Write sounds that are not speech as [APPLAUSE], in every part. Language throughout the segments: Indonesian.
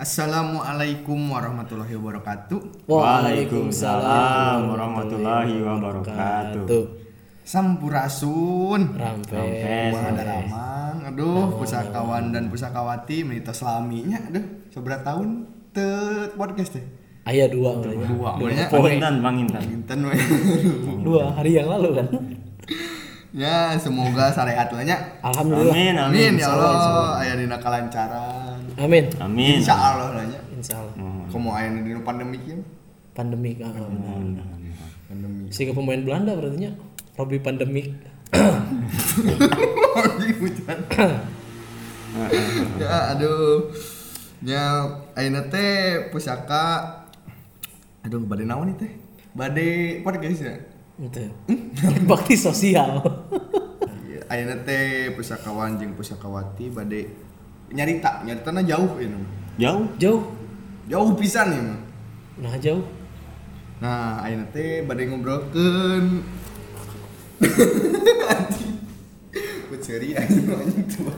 Assalamualaikum warahmatullahi wabarakatuh. Waalaikumsalam warahmatullahi wabarakatuh. Sampurasun. Rampes. Wah, ada ramang. Aduh, pusakawan dan pusakawati menita selaminya. Aduh, seberapa tahun te podcast teh? Ayah dua. Dua. Banyak. Pangintan, pangintan. Inten we. Dua hari yang lalu kan. [LAUGHS] Ya, semoga syariat lah nya. Alhamdulillah. Amin, Amin amin. ya Allah. Aya dina kalancaran. Amin. Amin. Insya Allah lah nya. Insya Allah. Komo aya dina pandemi kieu. Pandemik. ah. Pandemi. Si ke pemain Belanda berarti nya. Robi pandemik. ya aduh ya ayeuna teh pusaka aduh bade naon teh bade podcast ya Itu. [LAUGHS] Bakti sosial. Iya, ayeuna teh pusakawan jeung pusakawati bade nyarita nyaritana jauh ya nama. Jauh. Jauh. jauh pisan ya. Nah jauh. nah ayeuna teh bade ngobrolkeun [LAUGHS] Buat seri anjing anjing tuh.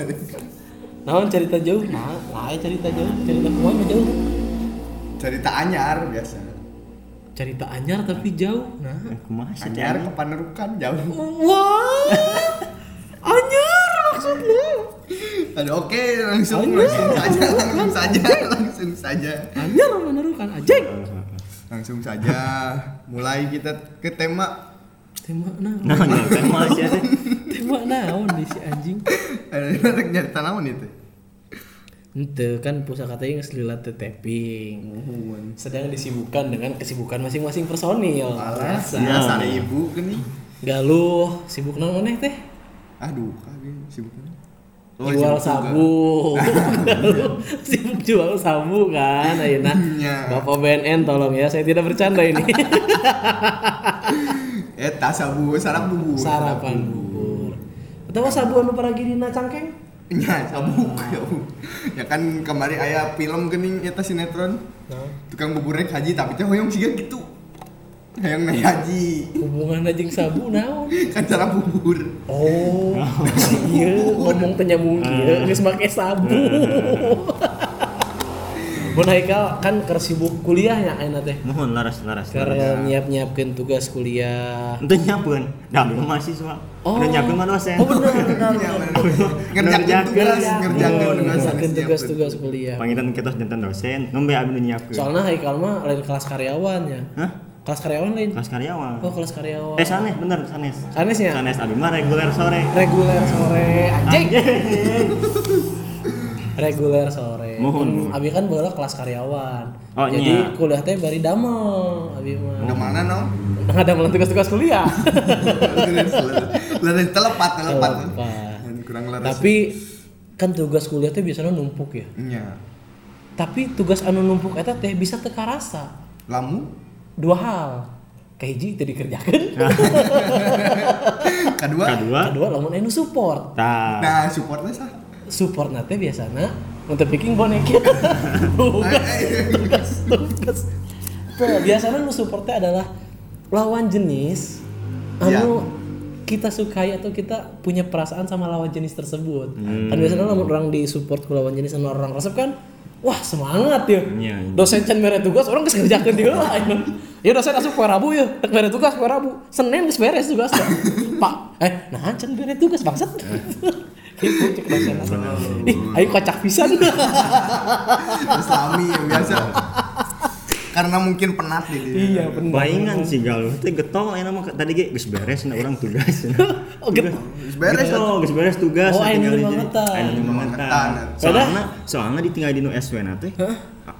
Naon cerita jauh? Nah, lain cerita jauh. Cerita ke mana jauh? cerita anyar biasa Cerita anyar tapi jauh. Nah. Kumaha sih? anyar ke Panerukan jauh Wah. anyar maksudnya. Aduh oke langsung Anyar. langsung saja langsung saja langsung saja Anyar menerukan ajeng. langsung saja mulai kita ke tema Tema naon? Nah, nah, tema sih teh. Tema naon di si anjing? ada nyari tanaman itu Ente kan pusaka teh geus lila teh tapping. Sedang disibukkan dengan kesibukan masing-masing personil. alas ya sana ibu kan Galuh, sibuk naon maneh teh? aduh kagak sibuk kan jual sabu. [LAUGHS] Sibuk jual sabu kan ayeuna. Iya. Bapak BNN tolong ya, saya tidak bercanda ini. [LAUGHS] eh tas sabu sarap bubur Sarapan bubur. Atau sabu anu paragi dina cangkeng? Ya sabu ya, ya kan kemarin aya film gening eta sinetron. Nah, tukang bubur rek haji tapi teh hoyong siga gitu. Hayang naik haji. Hubungan anjing sabu naon? [LAUGHS] kan cara bubur. Oh, [LAUGHS] iya ngomong teh nyambung kieu geus make sabu. Mun Haikal kan keur sibuk kuliah ya ayeuna teh. Mohon laras laras. Laras. nyiap-nyiapkeun tugas kuliah. Itu nyiapkeun. Da belum mahasiswa. Oh. Udah nyiapkeun mah dosen. Oh. Ya, [LAUGHS] ngerjakeun tugas ngerjakeun tugas Ngerjakeun tugas-tugas kuliah. Pangitan kita jantan dosen, ngombe abi nu nyiapkeun. Soalnya Haikal mah lain kelas karyawan ya. Hah? Kelas karyawan lain. Kelas karyawan. Oh, kelas karyawan. Eh sanes bener sanes. Sanes ya? Sanes abi mah reguler sore. Reguler sore anjing. [LAUGHS] Reguler sore. Mohon. Abi kan bola kelas karyawan. Oh, Jadi iya. kuliah teh bari damel Abi mah. udah mana no Ada malah tugas-tugas kuliah. leres [LAUGHS] telepat telepat kurang leres Tapi kan tugas kuliah teh biasanya numpuk ya. nya Tapi tugas anu numpuk eta teh bisa teka rasa. lamu Dua hal. Kahiji teh dikerjakeun. [LAUGHS] kedua Kedua. Kedua lamun anu support. Nah supportnya sah Support nate biasanya untuk bikin boneka. tugas, [LAUGHS] tugas, tugas. Tuh, biasanya nu supportnya adalah lawan jenis anu kita sukai atau kita punya perasaan sama lawan jenis tersebut. Kan biasanya orang di support ke lawan jenis anu orang resep kan Wah semangat ya. Iya, iya. Dosen can mere tugas orang geus ngerjakeun dia [LAUGHS] lah. Ya dosen asup poe Rabu ya. Rek mere tugas poe Rabu. Senin geus beres tugas. Pak, [LAUGHS] eh nah can mere tugas bangsat. Ih, ayo kocak pisan. [LAUGHS] islami yang biasa karena mungkin penat gitu iya bener. Baingan sih galuh teh getol aya mah tadi ge geus beres na urang tugas. [LAUGHS] Oh, gitu. Geus beres Oh, geus beres tugas. Oh, di- limangetan. aya nu Limangetan. limangetan. Soalna soalna ditinggal di nu SW na teh.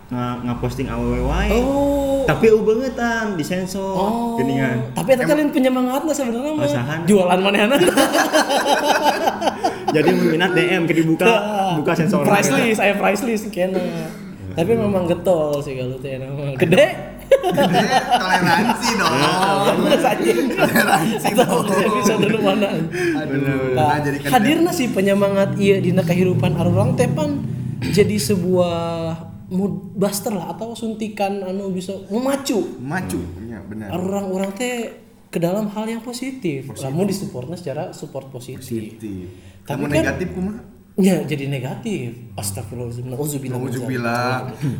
nga- ngaposting awewe wae. Oh. Tapi eu beungetan disensor Oh. geuningan. Tapi eta teh lain penyemangatna sebenarnya mah. Jualan manehna. [LAUGHS] Jadi minat DM ke dibuka buka sensor. price list, saya price list kena. Tapi memang getol sih kalau teh nama. Gede. Gede, toleransi dong [LAUGHS] toleransi dong bisa dulu mana. Nah, nah, hadirna sih penyemangat iya dina kehidupan arurang teh pan jadi sebuah mood buster lah atau suntikan anu bisa memacu Macu, ya benar. orang-orang teh ke dalam hal yang positif. Kamu disupportnya secara support positif. Positif. Tapi Kamu kan- negatif kumaha? Ya jadi negatif. Astagfirullahaladzim. Nauzubillah. min zalik. Nauzubillah.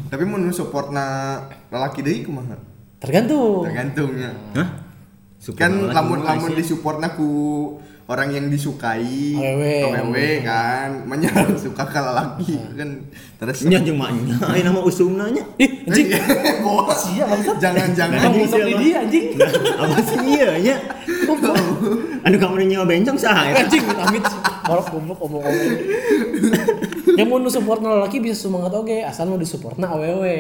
Tapi mau nu supportna lalaki deui kumaha? Tergantung. Tergantungnya. Hah? Support Kan lagi lamun mah lamun sih. disupportna ku orang yang disukai, Awewe. awewe kan, menyerang suka ke lalaki kan terus Nya jeung maknya, aya nama usumna nya. Ih, anjing. [LAUGHS] Bos. Sia bangsat. Jangan jangan. Kamu ngusap di dia anjing. Apa sih iya nya? Anu kamu nyawa bencong sah? Anjing amit Balok goblok omong-omong. Yang mau nu support lelaki bisa semangat oge, asal mau disupportna awewe.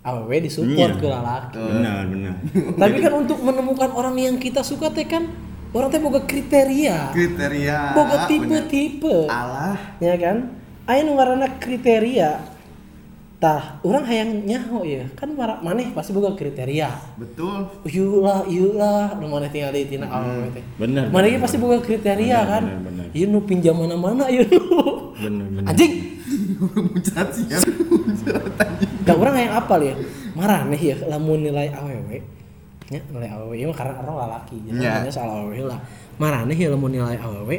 Awewe disupport Iya. ke lelaki. Benar, benar. Tapi kan untuk menemukan orang yang kita suka teh kan orang teh boga kriteria. kriteria. Boga bener. tipe-tipe. Allah. Ya kan? Aya nu ngaranna kriteria. Tah, orang hayang nyaho ya. Kan mara- maneh pasti boga kriteria. Betul. Ieu lah, ieu lah, nu maneh tinggal di tina awewe teh. Benar. Maneh pasti boga kriteria Benar, kan. benar. Ieu nu pinjam mana-mana ieu nu. Benar, benar. Anjing. Muncrat sih ya. Da urang hayang apal ya. Maraneh ya lamun nilai awewe. Ya, nilai awewe ieu mah karena orang lalaki. Jadi namanya soal awewe lah. Maraneh ya lamun nilai awewe.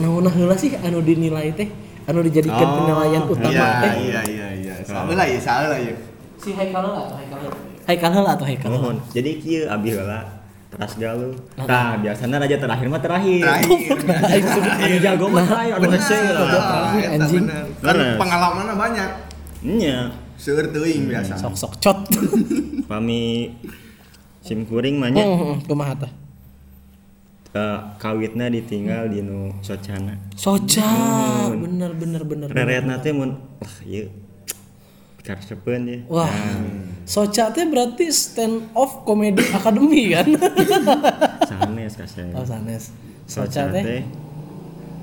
Naon heula sih anu dinilai teh? Anu dijadikan Oh, penilaian utama Iya, teh? iya, iya, iya. Salah lah ya, salah ya. Si Haikal lah atau Haikal? Haikal heula atau Haikal? Mohon. Jadi kieu abi heula teras galuh. Tah, biasana raja terakhir mah terakhir. Terakhir. [LAUGHS] Anu jago mah terakhir, anu Nah, lah. terakhir, anjing. bener. Kan Bener. pengalamannya banyak. Nya, Seueur teuing biasa. Sok sok cot. pami sim kuring mah nya Heeh, kumaha tah? eh, kawitna ditinggal di nu socana. Soca, bener bener bener. Reretna teh mun wah ieu karesepeun ya. Wah, Soca teh berarti stand off comedy [LAUGHS] academy kan? [LAUGHS] Sanes kasih. Oh sanes. Soca teh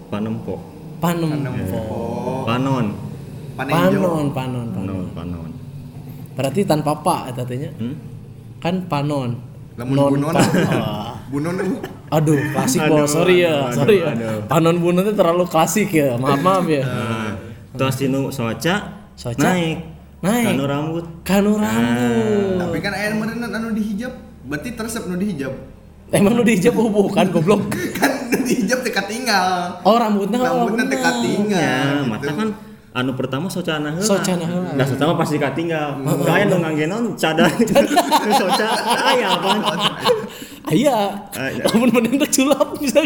panempo. panem. Oh, Panon. Panon, panon, panon. Panon, panon. Berarti tanpa pa eta teh nya. Hmm? Kan panon. Lamun Non bunon. pa. [LAUGHS] Bunon uh, Aduh, klasik Aduh, bos. Sorry ya, aduh, sorry ya. aduh. Panon bunon itu terlalu klasik ya. Maaf maaf ya. Nah, terus dinu soca, Soca? naik. Naik. Kanu rambut. Kanu rambut. Tapi kan aya meureunna anu dihijab, berarti teresep nu dihijab. Emang lu dijawab oh, [LAUGHS] bukan goblok. Kan dihijab teh katinggal. Oh rambutnya oh, Rambutnya teh bener. katinggal. Ya, gitu. mata kan anu pertama socana heula. Socana heula. Nah, socana pasti katinggal. Kayak nu nganggenon cadar. [LAUGHS] Soca aya apa? Aya, Aya. lamun mending teh culap bisa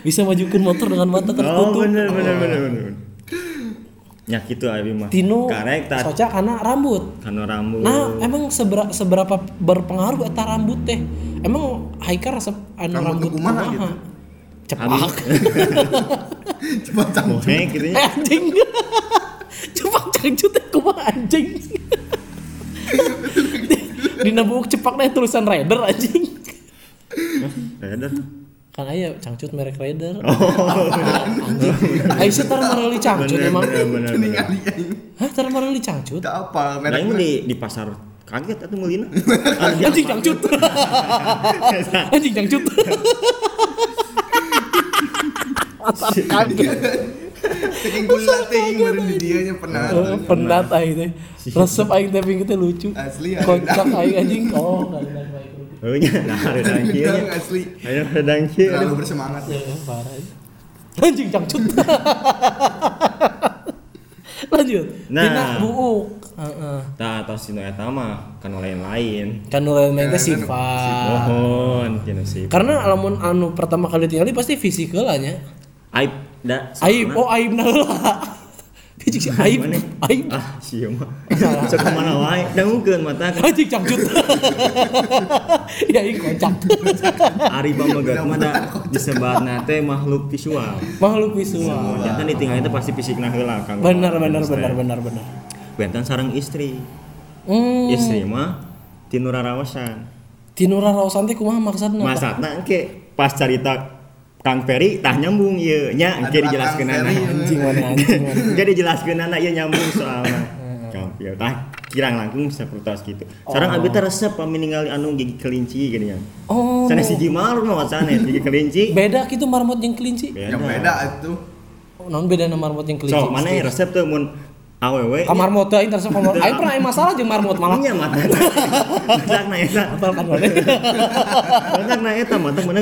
bisa majukan motor dengan mata Oh, tertutup. bener bener bener bener. Ya gitu abi mah. Tinu Karek tah soca karena rambut. kanu rambut. Nah, emang seberapa seberapa berpengaruh eta rambut teh? Emang Haikar resep anu Rambut rambut kumaha gitu? Cepak. Coba cang. Mohe gitu Eh, nya. anjing. Cepak cangcut teh kumaha anjing. Dina [LAUGHS] buuk cepak teh [LAUGHS] tulisan rider anjing. Reder. Kan aya cangcut merek rider. [LAUGHS] anjing. Aisyah tar mareli cangcut emang. Hah, tar mareli cangcut? Apa Lain merek mah di di pasar kaget atuh meulina. Anjing cangcut. Anjing cangcut. Kaget. saking gula teh meureun di dieu nya pernah. Oh, penat aing teh. Resep aing teh pingin teh lucu. Asli, ya. Kocak aing anjing. Oh, baik. Oh nya nah redang kieu asli. Ayo redang kieu. Terlalu bersemangat. Ya, parah. Anjing cangcut. [LAUGHS] Lanjut. Nah. Buuk. Heeh. Tah tos eta mah kan lain-lain. Kan nu lain main teh sifat. Mohon. Karena alamun anu pertama kali tinggal pasti fisikal lah nya. Aib da. Aib, oh aib nah. [LAUGHS] Biji si aib, Mana? aib. Ah, sieu mah. Sok mana wae dangukeun mata kan. Anjing cangcut. [LAUGHS] ya ini kocak. [LAUGHS] Ari bamegat mah da disebarna teh makhluk visual. Makhluk visual. Jangan ditinggal itu pasti fisikna heula Kang. Benar benar benar benar benar. Bentan sareng istri. Hmm. Istri mah tinu raraosan. Tinura Rausan teh kumaha maksudna? Masatna engke pas carita Kang Peri tah nyambung ieu nya engke dijelaskeun anak. Ferry. Anjing mana [LAUGHS] anjing mana. Engke dijelaskeun anak ieu nyambung soalna. Kang Peri tah kirang langkung sapertos gitu. Sareng abi teh resep pami ningali anu gigi kelinci gini ya. Oh. Sanes siji marut mah sanes gigi kelinci. Beda gitu marmot jeung kelinci. Yang beda atuh. Non beda nama marmot jeung kelinci. So, mana ya resep tuh mun awewe kamar mode aing terus [LAUGHS] kamar aing pernah aya masalah jeung marmut malah nya mata Ledak na eta apal kan mana Ledak na eta mata mana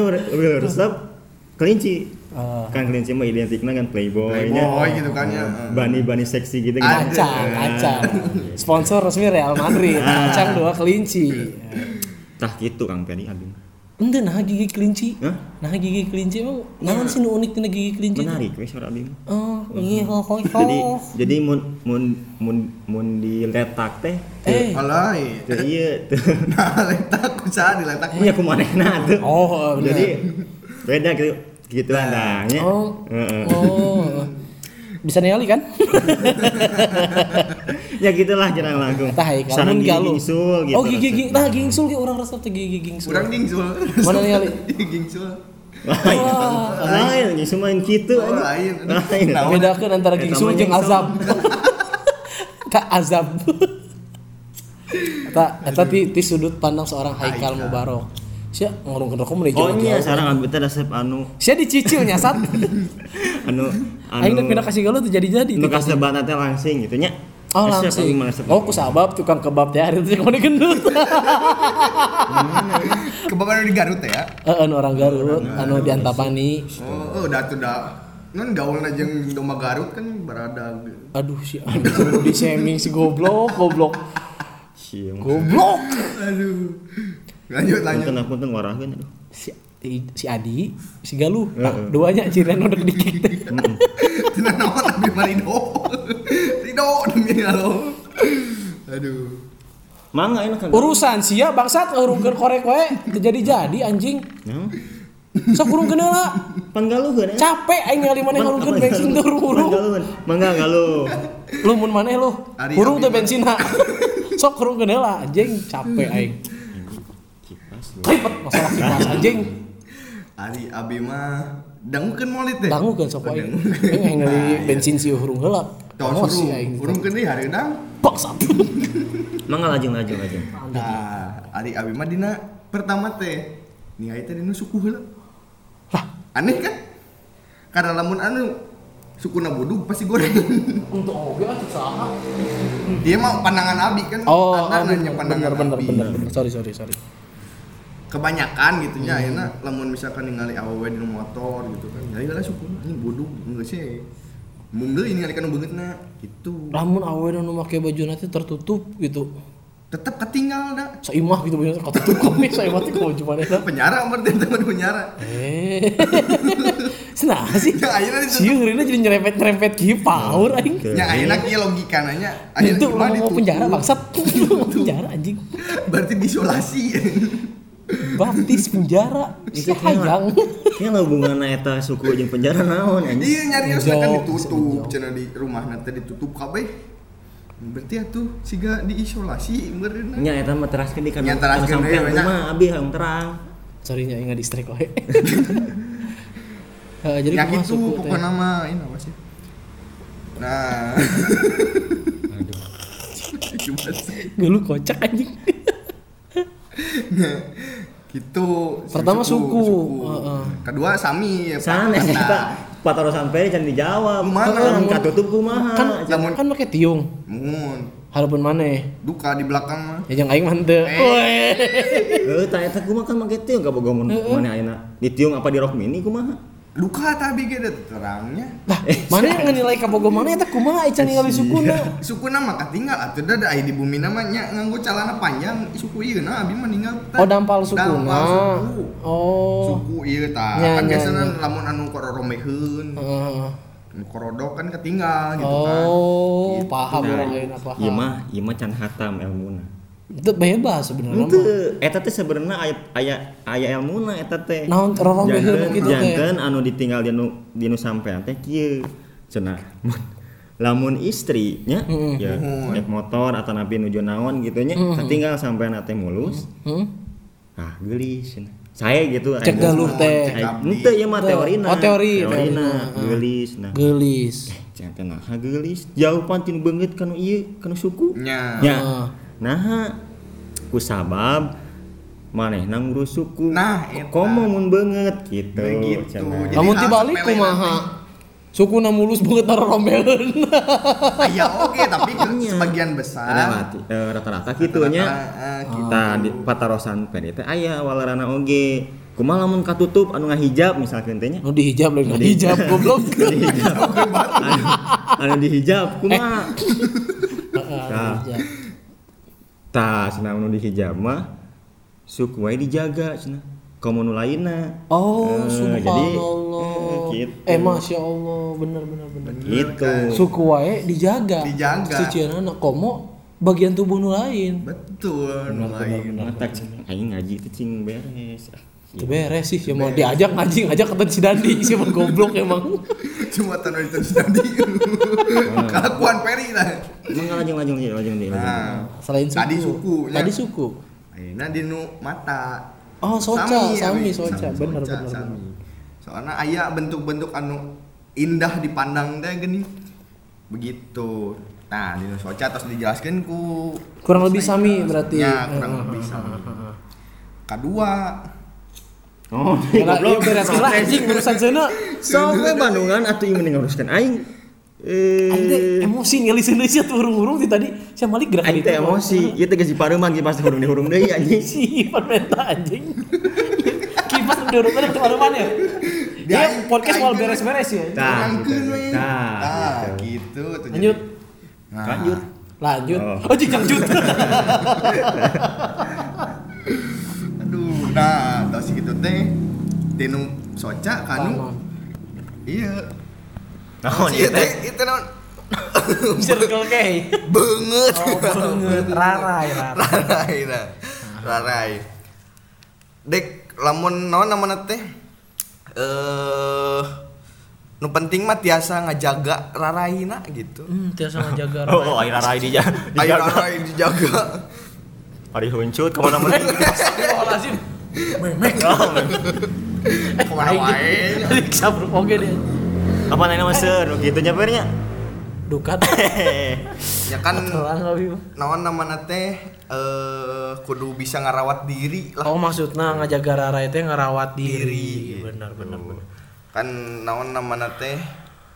resep kelinci. Ah. kan kelinci mah identikna kan playboy Playboy gitu kan ya. bani-bani seksi gitu Ada. kacang kacang. Sponsor resmi Real Madrid. Kacang dua kelinci. Tah gitu Kang Pedi abi Ente nah gigi kelinci. Hah? nah gigi kelinci emang naon sih nu unik tina gigi kelinci menarik we suara abi oh iya ho ho jadi jadi mun mun mun mun diletak teh. Eh. Alay. teu ieu teu. [LAUGHS] Nah, letak usaha diletak. iya kumanehna tuh oh jadi beda gitu gitu anda nya oh. Heeh. oh. Bisa ningali kan? [LAUGHS] Ya gitulah jarang langkung tah hai sarang mun galuh. gingsul gitu oh gigi gigi. nah gingsul ge urang resep teh gigi gingsul. Urang gingsul. Mana ningali? [LAUGHS] Gingsul. lain. Lain gingsul main gitu Oh, aja lain. lain. Nah, bedakeun antara gingsul jeung gingsul. azab. [LAUGHS] Ka azab. Eta eta ti, ti sudut pandang seorang Haikal Mubarok sia ngurungkeun rokok mun oh jauh iya sarang abi teh resep anu sia dicicil nyasat [LAUGHS] anu anu teh pindah kasih galuh tuh jadi-jadi nu kasebat teh langsing gitu nya Oh mah resep. Oh kusabab tukang kebab teh hari itu ke mana gendut. [LAUGHS] Kebaban di Garut ya. Heeh anu orang Garut, anu di Antapani. Oh, oh, udah tuh dah. Kan gaul jeung domba Garut kan berada. Aduh si kudu di shaming si goblok, goblok. Goblok. Aduh. Lanjut lanjut. Punten punten warahkeun aduh. Si si Adi, si Galuh, nah, duanya cirian udah dikit. Tenan naon abi mah Rido. Demi halo. Aduh. Mangga enak kan. Urusan sia bangsat urungkeun korek we, teu jadi-jadi anjing. Nah, Sok urungkeun heula. panggaluhkeun ya. Capek aing ngali maneh urungkeun bensin teu urung-urung. Mangga galuh. Lu mun maneh lu. Urung mah. bensinna. Sok urungkeun heula anjing, capek [LAUGHS] aing. Ribet masalah kipas [LAUGHS] anjing. Ari abi mah dangukeun molit teh. Dangu kan sok aing. Aing ngali bensin si urung heula. Tos Emosi urung. aing. Urung keun deui hareudang. Bangsat. [LAUGHS] Mangga lajeng lajeng lajeng. Nah, Ari abi mah dina pertama teh. Ningali teh dina suku heula. Lah, Aneh kan? Karena lamun anu sukuna bodug pasti goreng. [LAUGHS] untuk oge atuh saha? Dia mah pandangan abi kan. Oh, Anda oh, nanya bener pandangan bener abi. bener bener. Sorry sorry sorry. Kebanyakan gitu nya Hmm. ayeuna lamun misalkan ningali awewe di motor gitu kan. Jadi lah sukuna ini bodug enggak sih. Mun deui ningali kana beungeutna gitu. Lamun awewe nu make baju nanti tertutup gitu. Tetep ketinggal dah. Saimah gitu baju ketutup kami [LAUGHS] saimah teh baju manehna. Penjara berarti teman penjara. Eh. [LAUGHS] Senah sih. Ya ayeuna Si ditutup. Eurina jadi nyerempet-nyerempet kieu paur aing. Ya ayeuna kieu logika nanya. Itu mau penjara [LAUGHS] mau penjara anjing. Berarti diisolasi. Baptis penjara. Itu. Kayaknya lah hubungan eta suku jeung penjara naon anjing. Iya nyari kan ditutup, cenah di rumah nanti ditutup kabeh. Berarti atuh siga diisolasi beurna. Nya eta mah teraskeun di kana teraskeun sampean nya. rumah abi hayang terang. Sorry nya ingat distrek wae. [LAUGHS] Eh, jadi Ya gitu suku pokoknya nama ini apa sih? Nah. Cuma [LAUGHS] sih. Gak lu kocak anjing. [LAUGHS] gitu. Pertama suku. Heeh. Kedua sami ya, Sana Pak. eta [LAUGHS] pataro sampai can dijawab. Kumaha? Orang katutup kumaha? Kan Lamun- kan make tiung. Mun Harapan maneh. duka di belakang mah. Ya jangan aing. Eh. Weh. [LAUGHS] Heuh tah eta kumaha kan make tiung ka boga mun mana ayeuna. Di tiung apa di rok mini kumaha? Duka tapi ge terangnya. Lah, mana yang ngenilai kabogo mana eta kumaha ecan ningali sukuna? Suku nama [LAUGHS] katinggal atuh da da di bumi namanya nganggo calana panjang suku ieu nah abi mah ninggal teh. Oh dampal sukuna. Dampal suku. Oh. Suku ieu tah. Nya, Kan biasana lamun anu kororomeheun. Heeh. Korodok kan ketinggal gitu kan. Oh, Gitu. paham Nah, orang lain apa? Ieu mah ieu mah can hatam ilmuna. Itu bebas sebenarnya. Henteu, eta teh sebenarnya aya aya aya ilmuna eta teh. Naon Janten gitu teh. janten anu ditinggal di nu di nu sampean teh kieu. Cenah. Lamun istri nya ya naik motor atau nabi nuju naon gitu nya ketinggal sampean teh mulus. Hmm? Ah, geulis. Saya gitu Cek galuh teh. Henteu ieu mah teorina. Oh, teori, Teorina, geulis nah. Gelis. Janten nah geulis. Jauh pantin beungeut kanu ieu kanu suku. Nya. Ya. Ah. Nah, ku sabab manehna ngurus suku. Nah, eta. komo mun beungeut gitu. Begitu. tibalik sepele kumaha? Suku na mulus banget naro rombelen. Aya [LAUGHS] oke tapi [LAUGHS] kan sebagian besar eh, rata-rata gitu nya Ah, kita di patarosan peri teh aya walarana oge kumaha lamun katutup anu ngahijab misalkan teh nya Nu dihijab lagi nggak hijab goblok. [LAUGHS] dihijab anu, anu dihijab kumaha hijab. Tah cenah anu dihijab mah suku wae dijaga cenah nu lainna Oh, Eh, jadi, subhanallah. eh, gitu. Eh, masya Allah, bener bener bener. gitu Suku wae dijaga. Dijaga. Sucian anak komo bagian tubuh nu lain. betul lain mata cing aing ngaji teh cing beres Itu beres sih, ya mau diajak ngaji ngajak ke si Dandi sih emang goblok emang. [LAUGHS] cuma tanah itu tadi kelakuan Peri lah emang lajeng lajeng lajeng lajeng lajeng nah Selain suku. Tadi suku, ya. Tadi suku. Ayeuna di nu mata Oh, soca, sami, Sami, soca, Sami, bener soca, bener. sami. Soalnya aya bentuk-bentuk anu indah dipandang teh gini. Begitu. Nah, di nu soca terus dijelaskeun ku Kurang lebih sami berarti. Ya, kurang lebih sami. Kedua, oh iya beres lah anjing urusan sana. sampai Bandungan atuh ieu mending nguruskan aing eh Aing emosi ngelisin deui sia urung-urung ti tadi. Sia malik gerak aing teh emosi ieu teh geus dipareuman kieu pasti hurung di hurung deui anjing Si Ivan Menta anjing. Kipas udah ke mana mana ya? Dia podcast mau beres-beres ya. Tah, ngangkeun we. Tah, Tah, gitu. gitu. tuh Lanjut. Nah, lanjut Lanjut. Oh. Oh, jing lanjut. [LAUGHS] Nah, tos gitu teh tinu soca kanu. Iya. Naon Iya ieu teh. teh itu naon? Circle K. banget Oh, banget. Rarai, rarai. rarai nah. Rarai. Dek lamun naon namanya teh? Eh nu penting mah tiasa ngajaga raraina gitu. Hmm, tiasa ngajaga oh air arai di ayo rarai dijaga. Ari huncut ke mana mana. [LAUGHS] Astagfirullahaladzim. Memek. Ke mana wae. Tadi sabruk oge deh. apa nanya mas nu gitu nyapernya Dukat. [LAUGHS] ya kan naon namanya teh eh kudu bisa ngarawat diri lah Oh maksudnya ngajaga rara itu ngerawat diri. Diri. Benar benar benar. kan naon namanya teh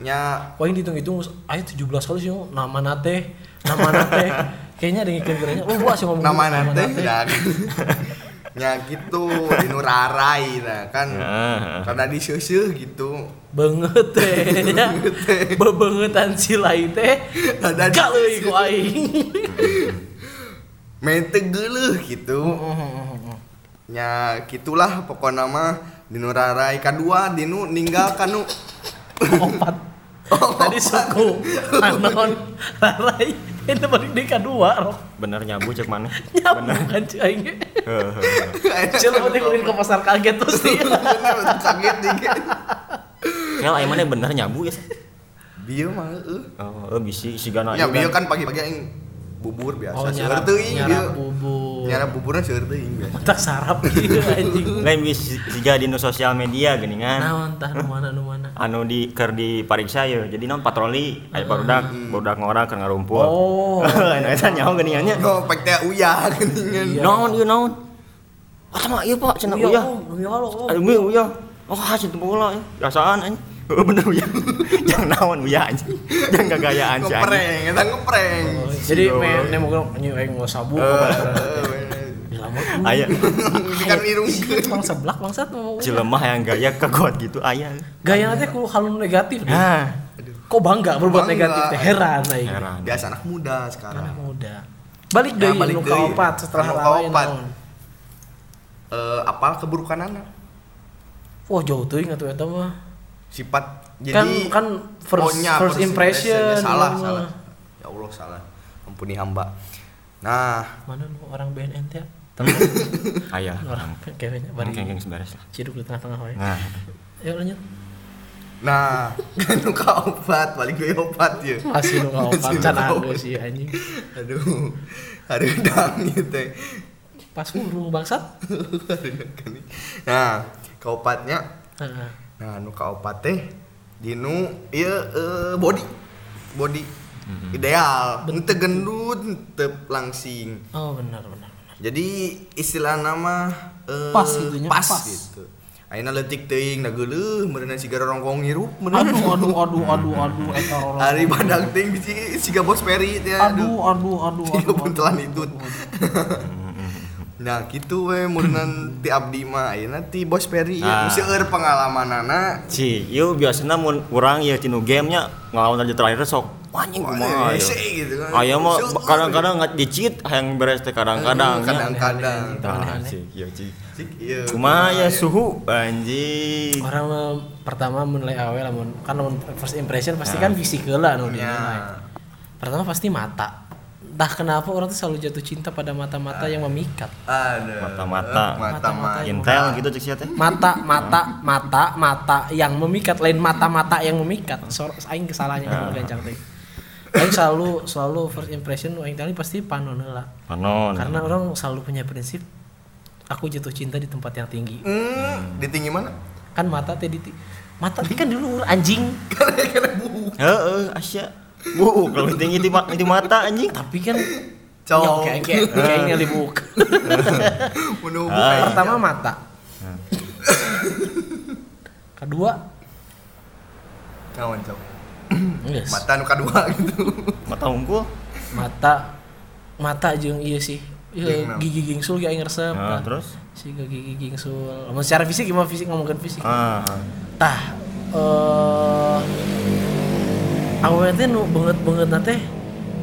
nya Wah ini hitung-hitung, ayo 17 kali sih nama nate, nama nate. [LAUGHS] Kayaknya ada yang ngikut Oh gua sih ngomong namanya teh nate. [LAUGHS] ya nya gitu dinu rarai nah kan karena diseuseut gitu Banget teh. [LAUGHS] ya. Bebengetan si lain teh. Ada di- Gak leuy ku aing. mente geuleuh gitu nya gitulah pokoknya mah dinu rarai kadua dinu ninggal kanu Opat. [LAUGHS] Tadi suku anon rarai. [LAUGHS] Ini balik di kedua rok. bener nyabu cek mana Nyabu kan cuy aing. Heeh. Cila penting ulin ke pasar kaget tuh sih. Kaget dikit Ngel aing mana bener nyabu ya dia mah heeh oh eh, bisi si gana ya bieu kan pagi-pagi aing bubur biasa. Oh nyarap teuing nyarap bieu bubur. nyarap buburna seueur teuing biasa. Tak sarap gitu [LAUGHS] anjing. lain bisa siga di nu sosial media geuningan Naon tah nu mana nu mana. anu di keur di pariksa ya jadi non patroli aya barudak barudak ngora keur ngarumpul. Oh. anu eta nyaho geuningannya no pek teh uyah geuningan naon ieu naon? Ah mah ieu pak cenah Iya, uyah. Iya, Om. aduh uyah uyah oh hasil bola ya biasaan anjing Heeh, bener uyah [LAUGHS] jangan naon uyah anjing jangan gagayaan sih anjing ngeprank eta ngeprank Oh, Jadi me ne mau nyu aing mau sabu Eh, Selamat. aya Ini kan irung [LAUGHS] Bang seblak bangsat mau. cilemah yang gaya kekuat gitu aya Gaya nanti ku halun negatif. deh. nah Kok bangga berbuat negatif teh heran aing. heran biasa anak muda sekarang Anak muda. Balik Ya, deui balik nu deui. kaopat setelah naon. eh apa keburukan anak Wah jauh tuh ingat tuh eta mah. Sifat Kan jadi kan first, oh, nya, first impression. salah namanya. salah ya Allah salah ampuni hamba nah Mana nu orang BNN teh? [LAUGHS] aya Orang kayaknya bari kengkeng seberes lah ciduk di tengah-tengah wae. nah Yuk lanjut. nah [LAUGHS] kan nu ka obat balik ke obat ya Masih nu kaopat Masih nu can kaopat. aku sih anjing. aduh harudang gitu Pas urung bangsat. [LAUGHS] Kan. nah kaopatnya Heeh. Nah nu kaopat teh dinu ieu eh, body body ideal teu gendut teu langsing Oh benar benar. benar. jadi istilah nama eh, Pas gitu pas, pas. gitu Ayeuna leutik teuing da geuleuh meureunna siga rongkong ngirup. Aduh aduh aduh aduh aduh eta orang. [LAUGHS] Ari badag teuing bisi siga bos Peri teh Aduh aduh aduh [LAUGHS] Tiga aduh. buntelan itu. [LAUGHS] Nah, gitu we meureunna [CLEARS THROAT] ti abdi mah ayeuna ti bos Peri Nah. ya seueur pengalamanana. Si, yuk biasanya mun urang ya tinu gamenya ngelawan aja terakhir sok anjing kumaha ya. gitu kan. Aya mah kadang-kadang nggak dicit hayang beres teh kadang-kadang kadang-kadang. Tah sih, iya sih. Cik, ieu. Kumaha ya suhu anjing. Orang mah pertama mulai awal lamun kan first impression pasti kan fisik heula anu Ya. dinilai. Pertama pasti mata. Entah kenapa orang tuh selalu jatuh cinta pada mata-mata yang memikat. Ada. Mata-mata. Mata-mata. Intel gitu cek. Mata, mata, mata, mata yang memikat lain mata-mata yang memikat. So, aing kesalahannya Ah. uh. gancang teh. Aing selalu selalu first impression aing tadi pasti panon heula. Panon. Karena orang selalu punya prinsip aku jatuh cinta di tempat yang tinggi. Hmm, di tinggi mana? Kan mata teh di mata teh kan dulu anjing. [LAUGHS] Heeh, Asya. Bu, kalau tinggi di, ma- di mata anjing. Tapi kan Cowok. Ya, kayak kayak kayaknya libuk. Menubuh [LAUGHS] Ah. Pertama mata. Kedua, Kawan cowok. yes. Mata nu kadua gitu. Mata unggul. mata mata jeung iya sih Iya, gigi gingsul ya aing resep Nah, tah. terus? si gigi gingsul Lamun secara fisik gimana fisik ngomongin fisik Ah. tah eh awalnya teh nu banget banget nate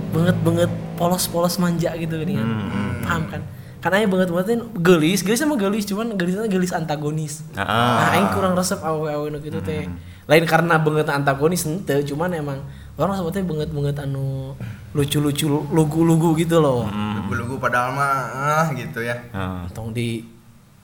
banget banget polos polos manja gitu gini kan Hmm. paham kan karena aing banget banget gelis gelis sama gelis cuman gelisnya gelis antagonis Ah. nah aing kurang resep awe awe nu gitu teh lain karena banget antagonis ente cuman emang orang sebetulnya banget banget anu lucu lucu lugu lugu gitu loh Lugu-lugu padahal mah ah gitu ya. Ah. tong di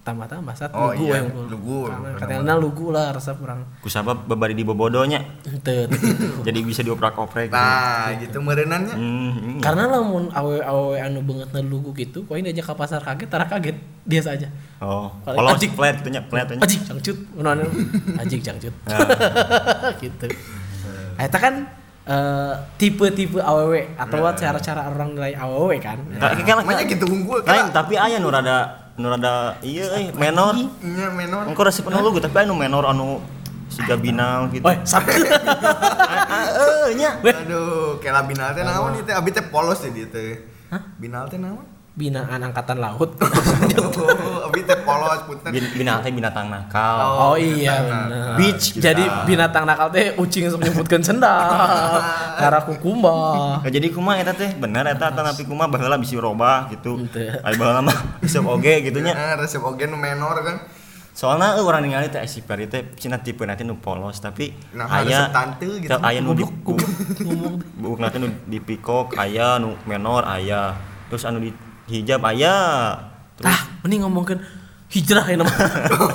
tambah tambah saat Oh, lugu iya, yang lugu. katanya lugu lah resep orang Kusaba bebari di bobodonya. ente [LAUGHS] Jadi bisa dioprak-oprek. Nah, gitu merenannya. Hmm, karena lamun awe awe anu banget lugu gitu kau ini aja ke pasar kaget tara kaget biasa aja Oh, polos ajik. flat gitu nya, flat ajik cangcut mana [LAUGHS] ajik cangcut Ah. [LAUGHS] gitu nah, itu kan eh, tipe-tipe aww atau cara-cara orang nilai aww kan Tapi kan gitu unggul lain kan. tapi aya nu rada nu rada iya euy menor. Nya menor. Engko resep anu lugu tapi anu menor anu siga binal gitu. Woi, sabtu. Heeh nya. Aduh, kayak binal teh naon ieu teh? Abi teh polos ya dia teh. Binal teh naon? Binaan angkatan laut. [LAUGHS] Oh, teh polos punten. Bin, binal teh binatang nakal. Oh iya benar. Beach Jadi binatang nakal teh ucing sok nyebutkeun sendal. [LAUGHS] Kara kukumba. Nah, jadi kumaha eta teh bener eta tapi kumaha baheula bisi robah gitu. Ai baheula mah resep oge gitu nya. Nah, resep oge nu menor kan. Soalnya orang ningali teh si Peri teh cina tipe nanti nu polos tapi Nah, aya tante gitu. aya nu di Ngomong buk nanti nu di pikok aya nu menor aya terus anu di hijab aya terus ah, mending ngomongkeun hijrah ya nama.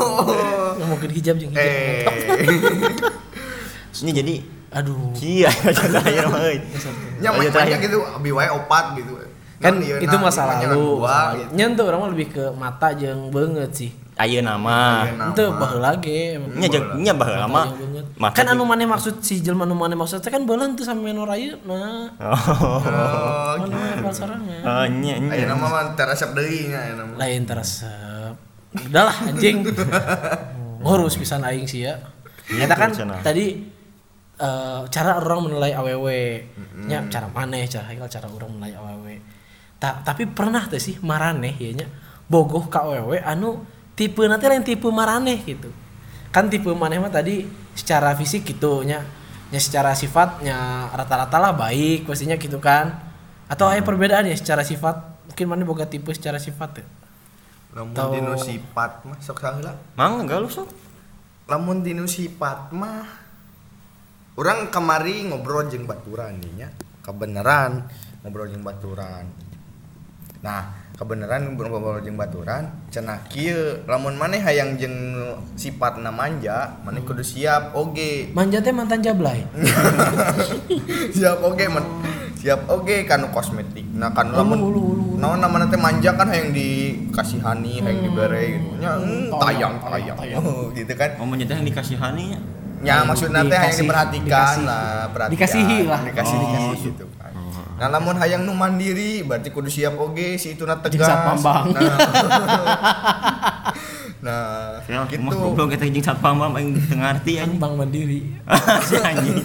[LAUGHS] ngomongkeun hijab jeung hijab. Eh, ini jadi Aduh. iya jangan aya mah euy. nya terakhir. gitu abi wae opat gitu. Kan Nah, ieu itu nah, masa lalu. gitu. Nyen tuh orang lebih ke mata jeung beungeut sih. Aya nama Ayeuna. Itu baheula ge nya jeung nya baheula mah Mata Kan anu maneh maksud si jelema anu maneh maksud teh kan beuleun tuh sama menor ayeuna. oh Oh, Mana gitu. pasarannya? Oh, nya nya. Ayeuna mah resep deui nya ayeuna lain teresep udahlah anjing. Ngurus pisan aing sih ya. Iya, Eta kan tadi eh, cara orang menilai aww nya cara maneh cara Haikal cara orang menilai aww Ta- tapi pernah tuh sih maraneh ya nya bogoh ka aww anu tipe nanti lain tipe maraneh gitu. Kan tipe maneh mah tadi secara fisik gitu nya nya secara sifatnya rata-rata lah baik pastinya gitu kan atau ada perbedaan ya secara sifat mungkin mana boga tipe secara sifat ya Lamun Tau. dinu sifat mah sok saheula. mang enggak lu sok Lamun dinu sifat mah Orang kemari ngobrol jeung baturan nih nya. Kebeneran ngobrol jeung baturan. Nah, kebeneran ngobrol jeung baturan cenah kieu lamun maneh hayang jeung sifatna manja, maneh kudu siap oge. manja teh mantan jablay [LAUGHS] siap oge man. Siap oge kanu kosmetik. Nah, kan lamun naon namanya teh manja kan hayang dikasihani, hayang dibere gitu. Nya hmm, tayang Tayang, tayang. gitu kan. mau menjadi yang dikasihani Ya maksudnya teh hayang Dikasih- diperhatikan dikasih. lah, perhatian. Dikasihi lah. Dikasihi Oh. gitu kan. Nah, lamun hayang nu mandiri berarti kudu siap oge si itu tegas. Jeung satpam bank. Nah. [LAUGHS] nah Ya, gitu goblok kita jeung satpam mah aing teu ngarti anjing. Bank Mandiri. [LAUGHS] anjing.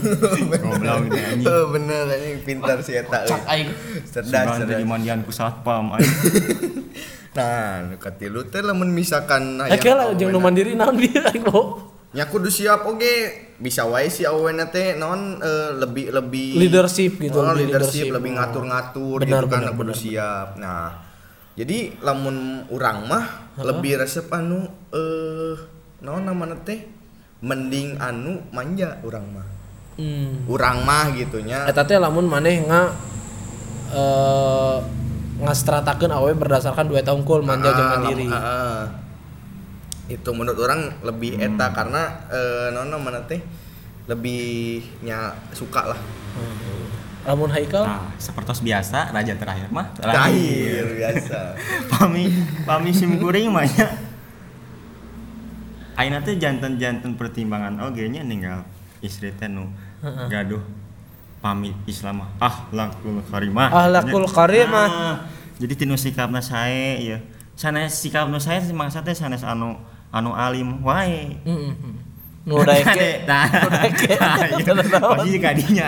Goblok gitu anjing. Eh, bener anjing pintar si eta Cak euy. aing. cerdas cerdas jadi mandian ku satpam anjing. [LAUGHS] nah nu katilu teh lamun misalkan Eh lah jeung nu Mandiri naon bieu aing nya kudu siap oge bisa wae si awena teh naon eh, lebih lebih Leadership gitu, oh, lebih leadership, leadership. lebih ngatur-ngatur Benar, gitu kan benar, kudu benar, siap nah jadi lamun urang mah lebih resep anu eh naon namanya teh mending anu manja urang mah Hmm. urang mah gitunya Eta teh lamun maneh nga eh ngastratakeun awe berdasarkan dua tahun kul manja jeung Ah, mandiri. ah. Itu menurut orang lebih Hmm. eta karena eh naon namanya teh lebihnya suka lah. Lamun Haikal? Nah, seperti biasa raja terakhir mah terakhir biasa. [LAUGHS] Pami pami sim kuring mah Aina teh jantan-jantan pertimbangan oge nya ninggal istri teh nu gaduh pamit Islam mah. Ahlakul karimah. Akhlakul karimah. Ah, jadi tinu sikapna sae ya sanes sikapna sae mangsa teh sanes anu anu alim wae Heeh. [LAUGHS] Nu daeke. Nu daeke. iya. Pasti kadinya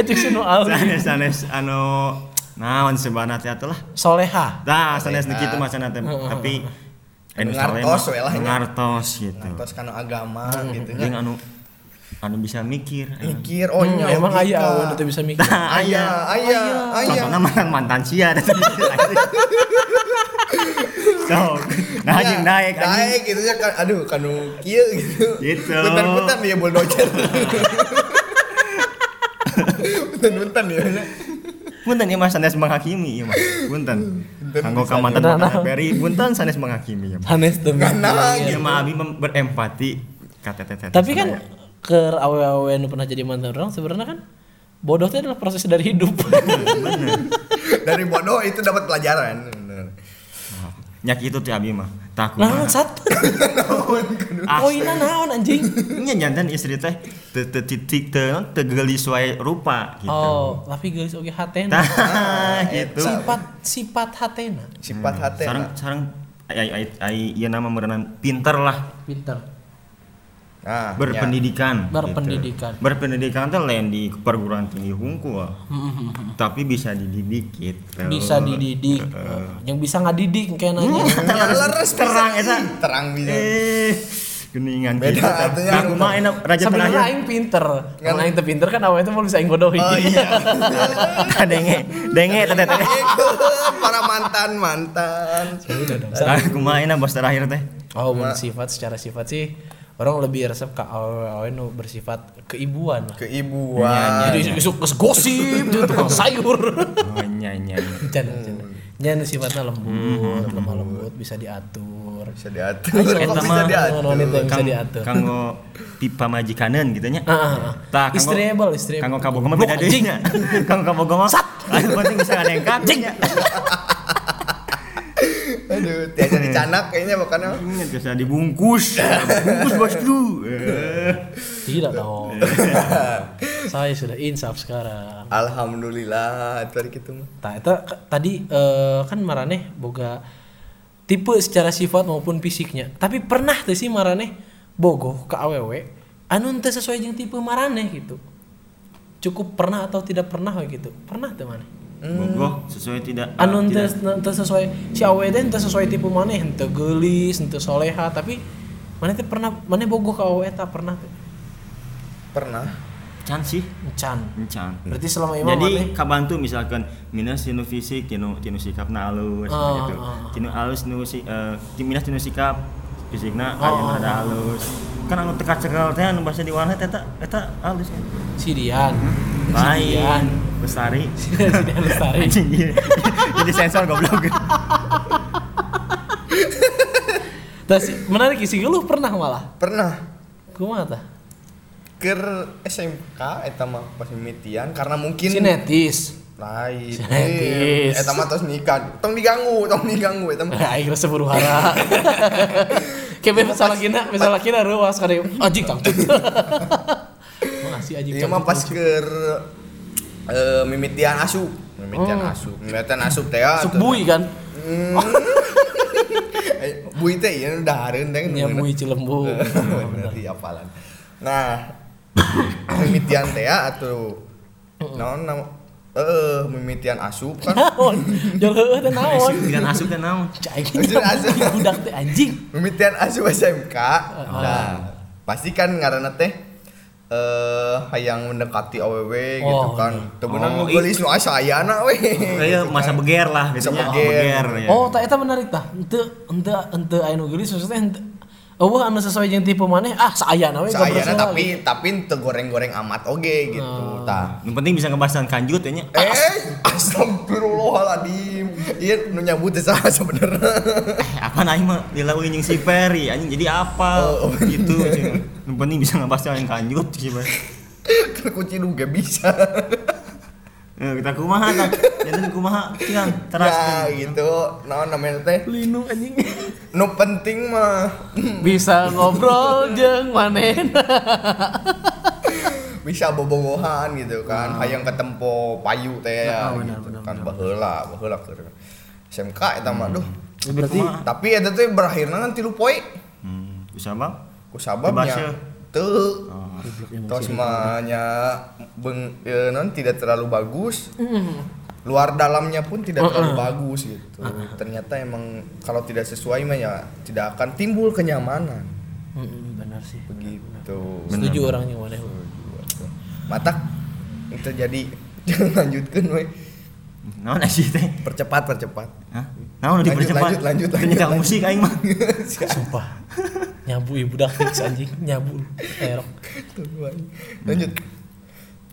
Cek sinu alim. sanes sanes anu naon sebenarnya teh atuh lah Soleha. Nah, sanes kitu teh tapi anu Ngartos we lah mah ngartos gitu. terus kan agama gitu nya anu anu bisa mikir. mikir oh Hmm, nya emang logika. aya awe teh bisa mikir. aya aya aya Contohnya mantan sia ada [LAUGHS] So, nah Aya, jeung naik anjing. naik gitu nya kan aduh kanu kieu gitu Gitu. bentar-bentar dia bulldozer bentar-bentar [LAUGHS] dia Punten ieu mah sanes menghakimi ieu mah. Punten. Kanggo ka mantan. Peri, punten sanes menghakimi ieu mah. Hanes teu Karena Ieu mah abi berempati ka teteh-teteh. Tapi kan ke awe-awe nu pernah jadi mantan orang sebenarnya kan bodoh itu adalah proses dari hidup. dari bodoh itu dapat pelajaran Bener. nyak itu teh abi mah. Takut. nah, sat. Poinna [LAUGHS] naon anjing? Nya jantan istri teh teu teu titik teu geulis wae rupa gitu. Oh, tapi geus oge hatena. [LAUGHS] Tah gitu. Sifat sifat hatena. sifat hati Sarang sarang ai ai ai ieu nama meureunan pinter lah, Pinter. Nah berpendidikan. Berpendidikan. Gitu. Berpendidikan teh lain di perguruan tinggi hungkul. Tapi bisa dididik gitu. Bisa dididik. Yang bisa ngadidik kayak nanya. ya, [LAUGHS] leres terang bisa. eta. terang bisa Eh, geningan Beda, kita. artinya Aku mah enak raja Sebenarnya terakhir. aing pinter. Karena aing pinter kan awe itu mau bisa aing bodohi. oh iya [LAUGHS] denge, denge teteh teteh. para mantan mantan Aku mah enak bos terakhir teh. Oh, mun sifat secara sifat sih orang lebih resep ke awe-awe nu bersifat keibuan lah. keibuan Jadi isuk geus gosip jadi tukang sayur. Oh nyanyi. Can, can. Nya nu [LAUGHS] sifatnya lembut, lemah lembut bisa diatur. bisa diatur Ayo, bisa mah diatur wanita yang bisa diatur. Kanggo pipa majikaneun gitu nya. Ah, ah, ah. Tah, kanggo- Istriable, istriable. Kanggo kabogo mah beda deui nya. Kanggo kabogo mah sat. Anu penting bisa ngadengkap nya. [LAUGHS] aduh [LAUGHS] tiada dicanak kayaknya makanya Ingat bisa dibungkus. Bungkus bosku. Eh. Tidak dong. [LAUGHS] Saya sudah insaf sekarang. alhamdulillah itu hari gitu mah Tah eta k- tadi eh, kan maraneh boga tipe secara sifat maupun fisiknya. Tapi pernah tuh sih maraneh bogoh ke awewe anu teu sesuai jeung tipe maraneh gitu. Cukup pernah atau tidak pernah gitu. Pernah tuh maneh. Bogoh sesuai tidak Anu tidak. teu sesuai si awewe teh teu sesuai tipe maneh, teu geulis, teu soleha, tapi maneh teh pernah maneh bogoh ke awewe eta pernah teh. pernah Can sih. Encan. Encan. Berarti selama ini Jadi kabantu misalkan minus tinu fisik tinu tinu sikapna halus Ah, gitu. ah. Tinu halus nu si eh minus tinu sikap fisikna Oh, oh, ada halus. Kan anu teka cekel teh anu bahasa di warnet eta eta halus kan. si Dian. Si Lain. Dian. Bestari. Si Dian Lestari. Anjing iya. Jadi sensor goblok. Tas menarik sih lu pernah malah. pernah Kumaha tah? ker SMK eta mah pas mimitian karena mungkin Sinetis. lain Sinetis. Eta mah tos nikah tong diganggu tong diganggu eta mah [LAUGHS] Aing rasa buru hara. [LAUGHS] Kayak misalnya kina, misalnya kina ruas kare anjing tangkut. [LAUGHS] Makasih anjing Iya mah pas tangkut. ker eh, mimitian asup mimitian asup mimitian asup teh ah, Sup tuh. bui kan. [LAUGHS] Eh, nyabui teh ya udah hareun teh nyambui cilembu. Bener di apalan. Nah [COUGHS] mimitian teh ya atau naon naon? Eh mimitian asup kan? [LAUGHS] Naon? Jol heueuh teh naon? Dengan asup teh naon? [LAUGHS] cai Maksud asup. budak teh anjing. Mimitian asup SMK nah pasti kan ngaranna teh eh hayang mendekati aww gitu Oh, kan teu beunang Oh, ngeulis nu asa ayana we Kayak masa beger lah Masa biasanya. beger. ya. oh tak eta menarik tah henteu henteu henteu aya nu geulis maksudnya henteu eueuh anu sesuai jeung tipe maneh ah saayana we Sayana goblok tapi tapi teu goreng-goreng amat oge gitu. Tah. Yang penting bisa ngebahasan kanjut ya nya. Eh, astagfirullahaladzim. Iya, nu nyambut teh saha sebenarnya. Eh, apa aing mah dilawan jeung si Ferry anjing jadi apa Oh, oh. gitu. Yang penting bisa ngebahasan yang kanjut sih Ferry. Kan kunci nu gak bisa. Eh, kita kumaha kan? Jadi kumaha tinggal teras. Ya gitu. Naon namanya teh? linu anjing Nu penting mah bisa ngobrol [LAUGHS] jeung manehna bisa bobogohan gitu kan. Hayang ketempo payu teh ya. Ah, benar, gitu benar, kan benar. baheula, baheula keur SMK eta mah duh. berarti Tapi eta teh berakhirna kan tilu poe. Hmm, bisa bang? Ku sababnya Dibahasnya. teu Oh. Tos mahnya beng eh, non tidak terlalu bagus. Luar dalamnya pun tidak terlalu bagus gitu. Ternyata emang kalau tidak sesuai mah ya tidak akan timbul kenyamanan. Benar sih. Begitu. Setuju orangnya maneh matak itu jadi [LAUGHS] lanjutkan we Naon sih teh? percepat percepat Hah? Naon Lanjut, dipercepat? lanjut, lanjut, lanjut, lanjut. musik aing mah. [LAUGHS] sumpah nyabu ibu dak fix anjing nyabu erok lanjut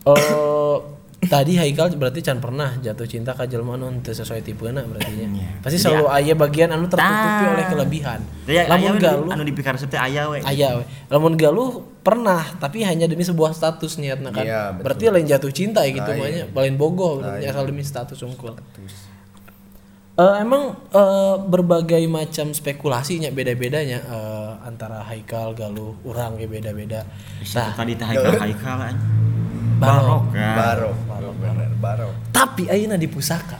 Oh, tadi Haikal berarti can pernah jatuh cinta ka jelema anu teu sesuai tipena berarti nya. Iya. Pasti selalu aya bagian anu tertutupi Tah. oleh kelebihan. Ya, Lamun galuh anu dipikir teh aya we. aya we. Lamun galuh pernah tapi hanya demi sebuah status niatna kan. Iya, berarti lain jatuh cinta ya gitu banyak, lain bogoh asal demi status unggul. Eh, emang eh, berbagai macam spekulasinya beda-bedanya eh, antara Haikal, Galuh, urang ge beda-beda. Nah, Tadi teh haikal haikal. Barok. kan. barok barok bener barok Tapi ayeuna di pusaka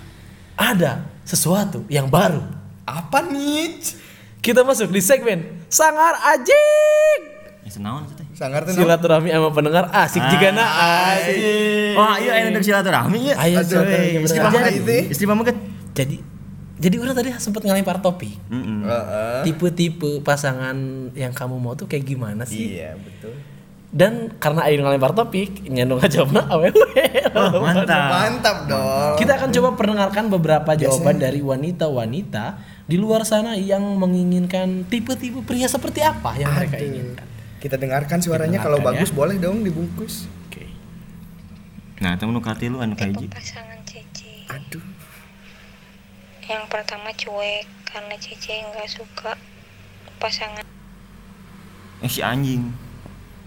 ada sesuatu yang baru. apa nih Kita masuk di segmen Sangar. Ya senaon teh? sangar tuh Silaturahmi sama pendengar asik juga na asik. Wah, iya aya untuk silaturahmi ya. Ayo Aduh, silaturahmi istri mama. Istri mama kan? Jadi jadi orang tadi sempat ngelempar topik. Heeh. Heeh. Tipe-tipe pasangan yang kamu mau tuh kayak gimana sih? iya betul Dan karena Ayu ngelempar topik, nyandung jawabna [LAUGHS] awewe. Oh, mantap. mantap dong Kita akan coba perdengarkan beberapa jawaban dari wanita-wanita di luar sana yang menginginkan tipe-tipe pria seperti apa yang mereka Aduh. inginkan. Kita dengarkan suaranya Kita kalau bagus ya. boleh dong dibungkus. Oke. Nah, temen nu kati lu anu kahiji. pasangan. Yang pertama cuek karena Cece nggak suka pasangan. Eh si anjing.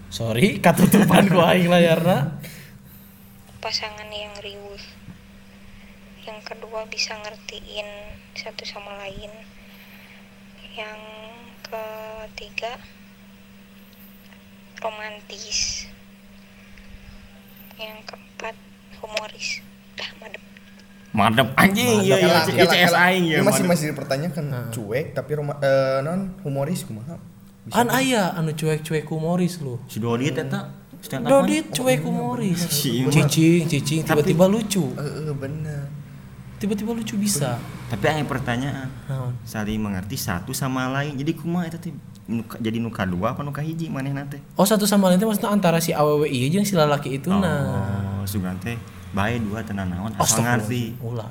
Sorry, katutupan ku aing layarna. pasangan yang riuh. Yang kedua bisa ngertiin satu sama lain. Yang ketiga romantis. Yang keempat humoris. Dah madep Madep anjing iya iya Kela- kela- CS kela- aing ya. Masih madep. masih dipertanyakan cuek tapi roma, eh, non humoris kumaha? Kan aya anu cuek-cuek humoris lu. Si Dodit eta stand up. Dodit cuek humoris. Si Ima. Cicing, cicing tiba-tiba lucu. Eh, eh, bener. Tiba-tiba lucu bisa. Tapi aya pertanyaan. Naon? Saling mengerti satu sama lain. Jadi kumaha eta teh? Nu- Jadi nu kadua apa nu kahiji manehna teh? Oh satu sama lain teh maksudnya antara si awewe ieu jeung si lalaki itu nah. Oh, sugan bae dua tenan naon asal ngarti. Ulah.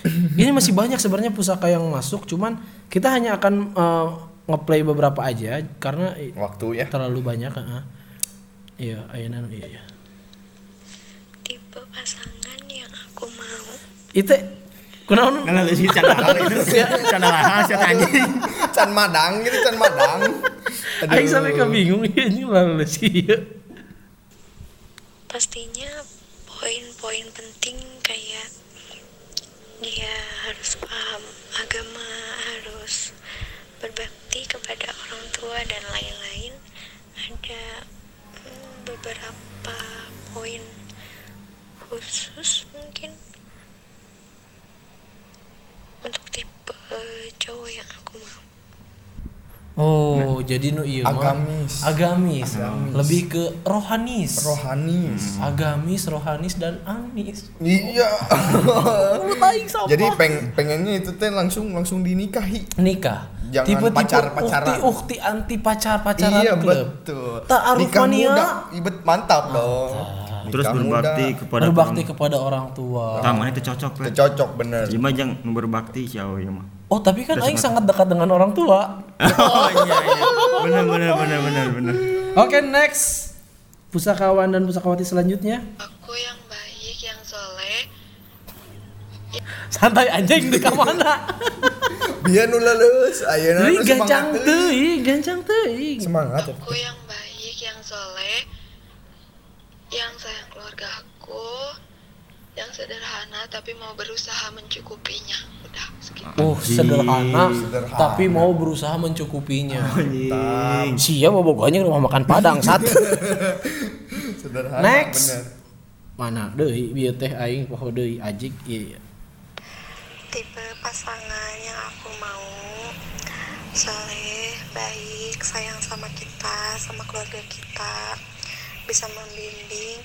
[CLEARS THROAT] Ini masih banyak sebenarnya pusaka yang masuk, cuman kita hanya akan eh, ngeplay beberapa aja karena Waktu ya. terlalu banyak. heeh. Iya, ayeuna iya iya. tipe pasangan yang aku mau Itu kunaon? Kan ada si canda canda rahas ya anjing. Can madang gitu, can madang. Aing sampai kebingung ya [LAUGHS] ini lalu sih. pastinya poin-poin penting kayak dia harus paham agama harus berbakti kepada orang tua dan lain-lain. Ada mm, beberapa poin khusus mungkin untuk tipe cowok yang aku mau Oh, jadi nu iya mah Agamis. agamis. Lebih ke rohanis. rohanis Agamis, rohanis dan anis. iya [LAUGHS] jadi peng pengennya itu teh langsung langsung dinikahi nikah. Jangan Tipe-tipe pacar-pacaran. ukti ukti anti pacar pacaran iya klub. betul Ta'aruf nikah mania. ibet mantap dong terus berbakti muda. kepada Berbakti kepada orang tua. Nah, mana itu cocok Itu cocok bener mah jangan berbakti jauh ya mah Oh, tapi kan aing sangat dekat dengan orang tua. oh iya iya benar benar benar benar benar Oke, next. Pusakawan dan pusakawati selanjutnya. Aku yang baik, yang soleh, Santai anjing di mana? biar nu lulus ayeuna Ini nu gancang semangat teuing, gancang teuing. semangat ya aku yang baik, yang soleh, yang aku, yang sederhana tapi mau berusaha mencukupinya. Udah segitu. Oh, sederhana, Sederhana. tapi mau berusaha mencukupinya. anjing Sia mau boganya rumah makan Padang satu. [LAUGHS] sederhana Next. bener Mana deui bieu teh aing poho deui ajik ieu. Tipe pasangan yang aku mau soleh, baik, sayang sama kita, sama keluarga kita, bisa membimbing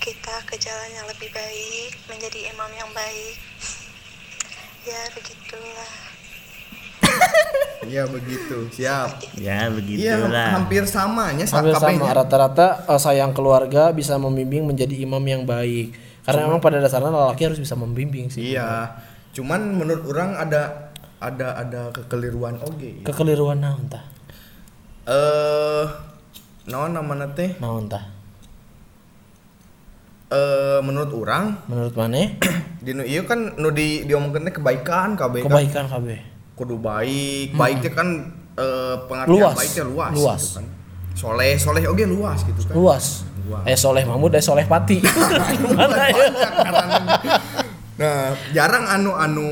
kita ke jalan yang lebih baik, menjadi imam yang baik. [LAUGHS] Ya begitulah. iya begitu siap ya iya begitulah hampir samanya Hampir sama rata-rata eh, sayang keluarga bisa membimbing menjadi imam yang baik. Karena memang pada dasarnya lelaki harus bisa membimbing sih. iya cuman menurut orang ada ada ada kekeliruan oge Kekeliruan naon tah? eh naon namanya teh Naon tah? Eh menurut orang Menurut mana? [CLEARS THROAT] di nu ieu kan nu di diomongkeun teh kebaikan kabeh kan Kebaikan kabeh. kudu baik baik teh kan eh pengertian Hmm. Luas. baiknya luas, Luas. gitu kan soleh soleh oge luas gitu kan Luas. Luas. Eh soleh Mahmud, eh soleh Pati. Gimana [LAUGHS] [LAUGHS] ya? Nah jarang anu anu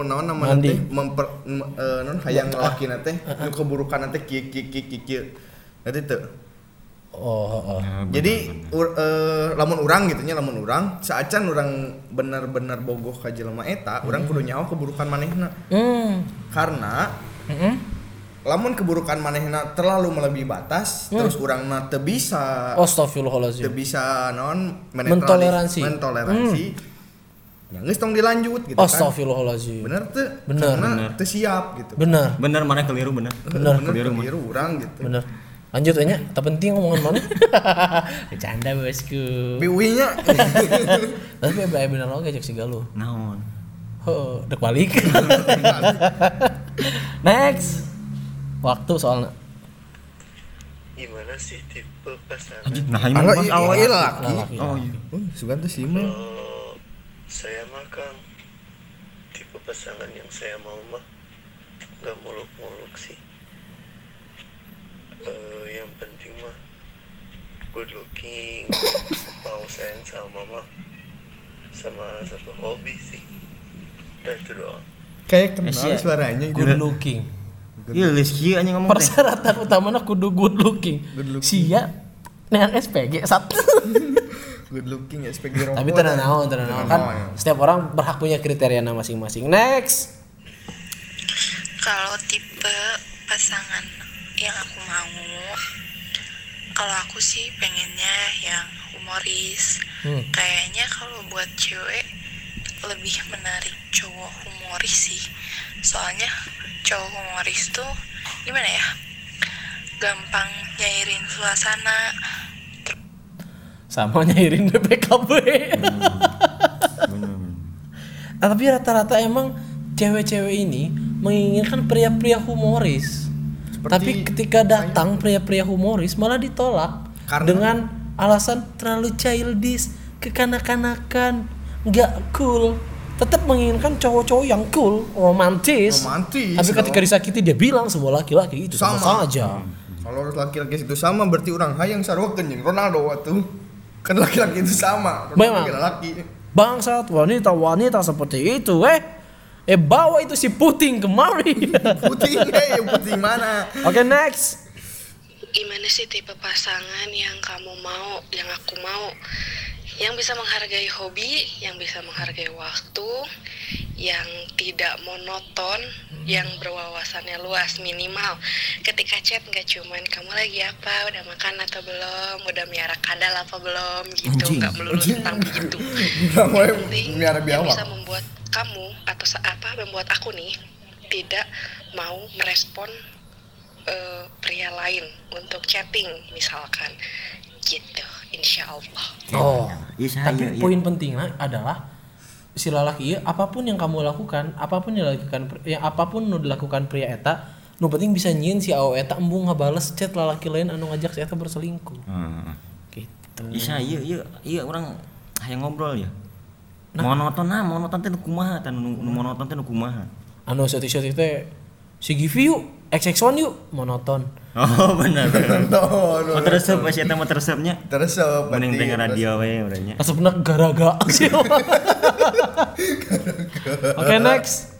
naon namanya Mandi. teh memper em- eh, naon hayang laki teh [LAUGHS] nu keburukan kieu kieu kieu kieu nanti teu Oh, oh, oh. Ya, benar, jadi benar. ur- eh, lamun urang gitu nya lamun urang saacan urang bener-bener bogoh ka jelema eta urang kudu nyawa keburukan manehna. Hmm. karena Mm-mm. lamun keburukan manehna terlalu melebihi batas terus urang mah teu bisa Oh, teu bisa non Mentoleransi. mentoleransi. Ya geus tong dilanjut gitu Oh, kan bener tuh Bener. karena teu siap gitu. Bener, benar mana keliru benar bener, bener Keliru, keliru urang gitu. Bener. Lanjut aja, tak penting omongan mana. [LAUGHS] Bercanda bosku. biuinya [LAUGHS] Tapi bener bener oke cek si galuh. naon Oh, dek balik. [LAUGHS] Next. Waktu soalnya. gimana sih tipe pasangan nah ini iya, awal iya, laki. Laki. oh iya uh, sugan tuh sih mah saya mah kang tipe pasangan yang saya mau mah nggak muluk-muluk sih Eh, yang penting mah good looking [LAUGHS] mau sayang sama mama sama satu hobi sih udah itu doang kayak kenal Asia. suaranya gitu Good looking. iya kieu anjing ngomong Persyaratan utamanya kudu good looking. Good looking. Sia nean SPG satu. [LAUGHS] good looking ya di rokok Tapi tenang naon, tenang naon kan. ya. Setiap orang berhak punya kriteria masing-masing. Next. Kalau tipe pasangan yang aku mau, kalau aku sih pengennya yang humoris. Hmm. Kayaknya kalau buat cewek lebih menarik cowok humoris sih. Soalnya cowok humoris tuh gimana ya? Gampang nyairin suasana, Sama [LAUGHS] nyairin BPKB. bener Ah, tapi rata-rata emang cewek-cewek ini menginginkan pria-pria humoris. Seperti- tapi ketika datang pria-pria humoris malah ditolak Karena- dengan alasan terlalu childish, kekanak-kanakan, nggak cool. Tetap menginginkan cowok-cowok yang cool, romantis. Romantis, Tapi ketika disakiti dia bilang semua laki-laki itu sama, Sama. saja. kalau laki-laki itu sama berarti orang hayang sarwakeun jeung Ronaldo waktu kan laki-laki itu sama Memang. Ronaldo laki Bangsat wanita-wanita seperti itu, eh. Eh bawa itu si Puting kemari. [LAUGHS] putih eh putih mana Oke, next. gimana sih tipe pasangan yang kamu mau, yang aku mau, yang bisa menghargai hobi, yang bisa menghargai waktu, yang tidak monoton, yang berwawasannya luas minimal. Ketika chat nggak cuman kamu lagi apa, udah makan atau belum, udah miara kadal apa belum, gitu, nggak melulu tentang begitu. Yang penting bisa membuat kamu atau apa membuat aku nih tidak mau merespon eh, pria lain untuk chatting misalkan gitu insya Allah Oh. Iya, saya, Tapi iya. poin pentingnya adalah si lalaki ieu, apa pun yang kamu lakukan, apa pun yang dilakukan yang apa pun nu dilakukan pria eta, nu penting bisa nyieun si awe eta embung ngabales chat lalaki lain anu ngajak si eta berselingkuh. Heeh. Gitu. Isa iya iya iya orang hayang ngobrol ya. Monoton nah, monoton teh kumaha tah nu nu monoton teh nu kumaha. Anu setik-setik teh si Givi yuk, XX1 yuk, monoton. Oh benar. benar. [LAUGHS] No, no, Oh teresep pas eta mah teresepnya. Terus so, Mending denger radio we urangnya. Asapna garaga [LAUGHS] sih. Oke, next.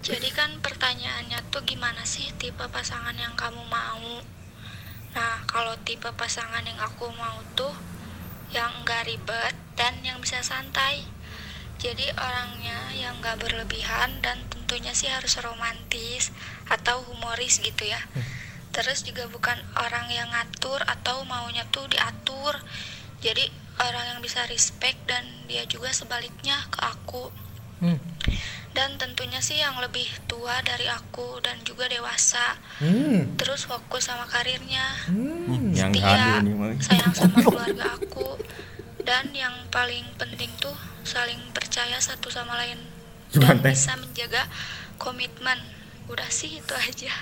Jadi kan pertanyaannya tuh gimana sih tipe pasangan yang kamu mau? Nah, kalau tipe pasangan yang aku mau tuh yang enggak ribet dan yang bisa santai. Jadi orangnya yang enggak berlebihan dan tentunya sih harus romantis atau humoris gitu ya. Terus juga bukan orang yang ngatur atau maunya tuh diatur. Jadi orang yang bisa respect dan dia juga sebaliknya ke aku Hmm. dan tentunya sih yang lebih tua dari aku dan juga dewasa Hmm. terus fokus sama karirnya Yang setia sayang sama [LAUGHS] keluarga aku dan yang paling penting tuh saling percaya satu sama lain Cuman dan teh. bisa menjaga komitmen udah sih itu aja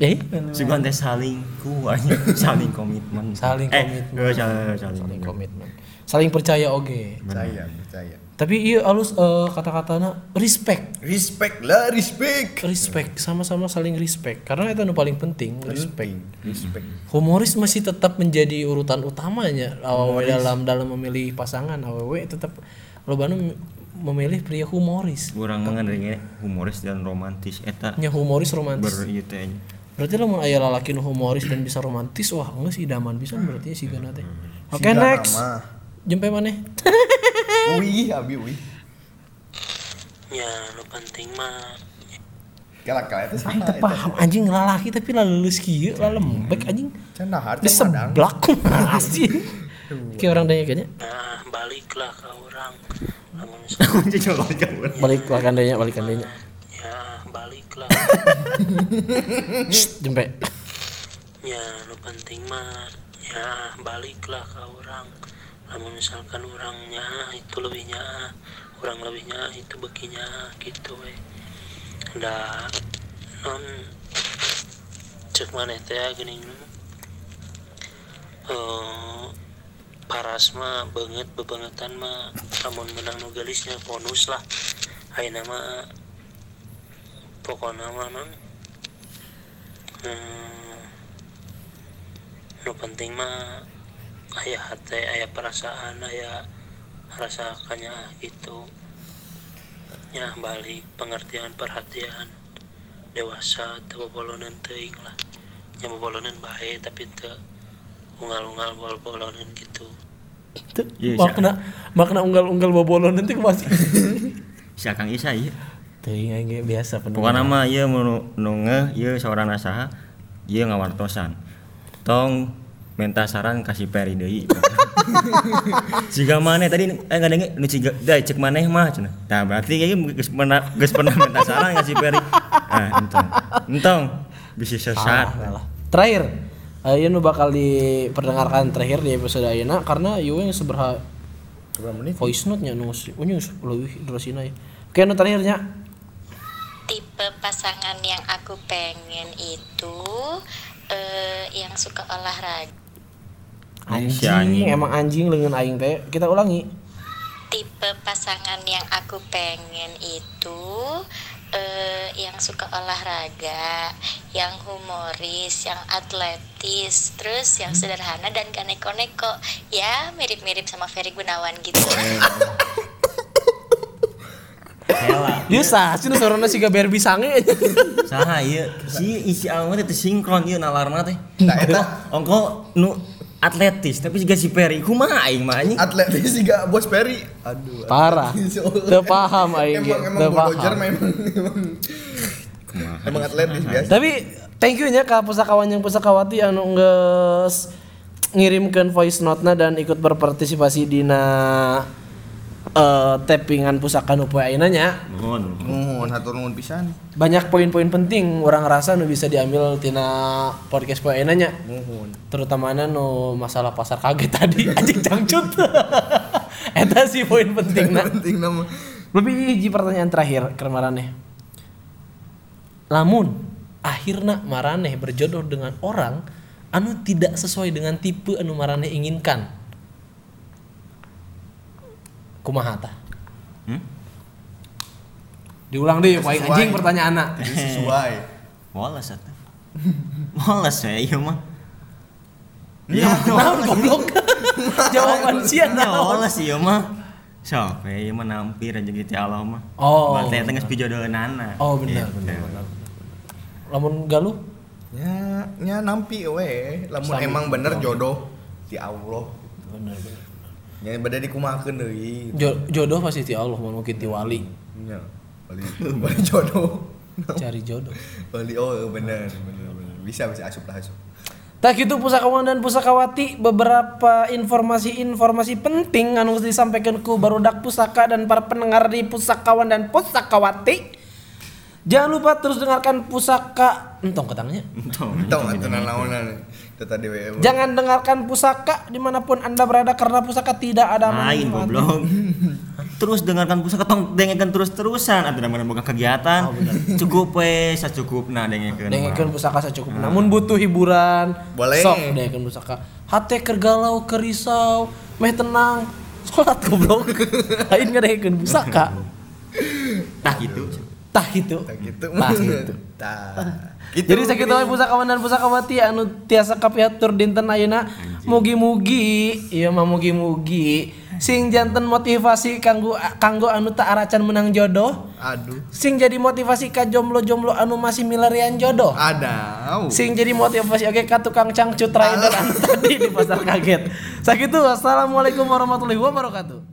Eh, Sugan teh saling kuanya, [LAUGHS] saling komitmen. Saling eh, komitmen. eh, saling, saling, saling komitmen. Saling percaya oke. Percaya, percaya. Tapi iya halus eh, kata-katana respect. Respect lah, respect. Respect sama-sama saling respect karena itu yang paling penting respect. Respect. Humoris masih tetap menjadi urutan utamanya awewe dalam dalam memilih pasangan awewe tetap lobana mem- memilih pria humoris. Kurang mengenai humoris dan romantis eta Nya humoris romantis. ber. Berarti lamun aya lalaki nu humoris dan bisa romantis wah enggak sih idaman bisa berarti si gana teh. Oke Sigana next. Jempe maneh. [LAUGHS] Wih, abi wih. ya nu penting mah Galak-galak itu Aing sama. teu paham anjing lalaki tapi laleus kieu lalembek anjing. Canda harta Di madang. seblak kumaha sih. [LAUGHS] Kayak orang tanya kayaknya. nah baliklah ke orang Balik balikan denya, balikan denya. ya baliklah [LAUGHS] Shh, Jempe. ya nu penting mah ya baliklah ke orang namun misalkan orangnya itu lebihnya orang lebihnya itu beginya gitu we da non cek mana teh gini eh paras mah banget bebangetan mah. Namun menang nu gelisnya bonus lah. Ayeuna mah pokoknya mah non hmm, nu penting mah ayah hati ayah perasaan ayah rasakannya gitu. Ya balik pengertian perhatian. Dewasa teu bobolonan teuing lah. Nya bobolonan bae tapi teu unggal-unggal bol-bolonan gitu Iya, Makna makna unggal-unggal bobolon nanti masih. [LAUGHS] Si Akang Isa ieu. Teuing aing ge biasa penuh. Pokoknya ieu nu nu ngeh ieu seorang nasaha ieu ngawartosan. Tong minta saran kasih peri deui. [LAUGHS] Jika maneh tadi eh ngadenge nu ciga da cek maneh mah cenah. Tah berarti ieu geus pernah geus pernah minta saran kasih peri. Ah, entong. Entong bisa sesat. Salah. Terakhir, ayo nu bakal diperdengarkan terakhir di episode ayeuna karena ieu yang seberha Berapa menit? voice note nya nu unyu leuwih durasina ya. Oke, nu terakhirnya. tipe pasangan yang aku pengen itu eh, yang suka olahraga Si Anjing, anjing. emang anjing lengan aing teh. Kita ulangi. tipe pasangan yang aku pengen itu eh, yang suka olahraga yang humoris yang atletis terus yang sederhana dan gak neko-neko ya mirip-mirip sama Ferry Gunawan gitu. Ieu sah, cenah sorona siga Barbie sange aja. Saha ieu? Si isi alamat teh sinkron ieu nalarna teh. Nah, eta Ongko nu atletis tapi juga si Peri kumaha aing mah anjing? Atletis juga bos Peri aduh Parah. [LAUGHS] Teu paham aing ge, emang emang teu bulldozer paham. memang emang emang atletis biasa. Tapi thank you nya ka pusakawan yang pusakawati anu geus ngirimkeun voice note-na dan ikut berpartisipasi dina eh tappingan pusaka nu poe ayeuna nya. Nuhun. nuhun hatur nuhun pisan Banyak poin-poin penting orang rasa nu bisa diambil tina podcast poe ayeuna nya. nuhun Terutamana nu masalah pasar kaget tadi [LAUGHS] anjing cangcut. [LAUGHS] Eta sih poin pentingna. penting nama Lebih hiji pertanyaan terakhir ke Maraneh. Lamun akhirnya Maraneh berjodoh dengan orang anu tidak sesuai dengan tipe anu Maraneh inginkan. Kumaha tah? Hmm? Diulang deh, paling Sesuai. anjing pertanyaanna. jadi sesuai Woles atuh. Woles ya ieu mah. Iya. Naon goblok? [LAUGHS] Jawaban sia naon? woles ieu mah. Sok, we ieu mah nampir aja gitu Allah mah. Oh. Berarti eta geus pijodoheunana. Oh benar Gitu. benar benar. Lamun galuh ya nya nampi we lamun emang bener jodoh di Allah benar benar. Nya beda dikumahakeun deui Jo- jodoh pasti ti Allah mun mungkin ti wali. nya bali bali jodoh Cari jodoh. bali oh bener bener bisa bisa asup lah asup Tak itu pusakawan dan pusakawati beberapa informasi-informasi penting anu disampaikan ku barudak pusaka dan para pendengar di pusakawan dan pusakawati. Jangan lupa terus dengarkan pusaka entong ketangnya. Entong. atuh naonan itu we Jangan dengarkan pusaka di mana pun anda berada karena pusaka tidak ada Main goblok. [LAUGHS] Terus dengarkan pusaka tong dengekeun terus-terusan atuh mana boga kegiatan. Cukup we sacukupna dengekeun. Dengarkan pusaka secukup. Namun butuh hiburan. Boleh. Sok dengarkan pusaka. Hate kergalau kerisau, meh tenang. Salat goblok. [LAUGHS] Lain nggak dengarkan pusaka. [LAUGHS] Tah gitu. Tah gitu. Tak gitu Tah gitu. tah gitu. Jadi sakit wae pusakawan dan pusakawati anu tiasa kapiatur dinten ayeuna. Mugi-mugi ieu mah mugi-mugi sing janten motivasi kanggo kanggo anu tak aracan menang jodoh aduh. sing jadi motivasi ka jomblo-jomblo anu masih milarian jodoh ada sing jadi motivasi oke ka tukang cangcut rider anu tadi di pasar kaget. Sakitu wassalamualaikum warahmatullahi wabarakatuh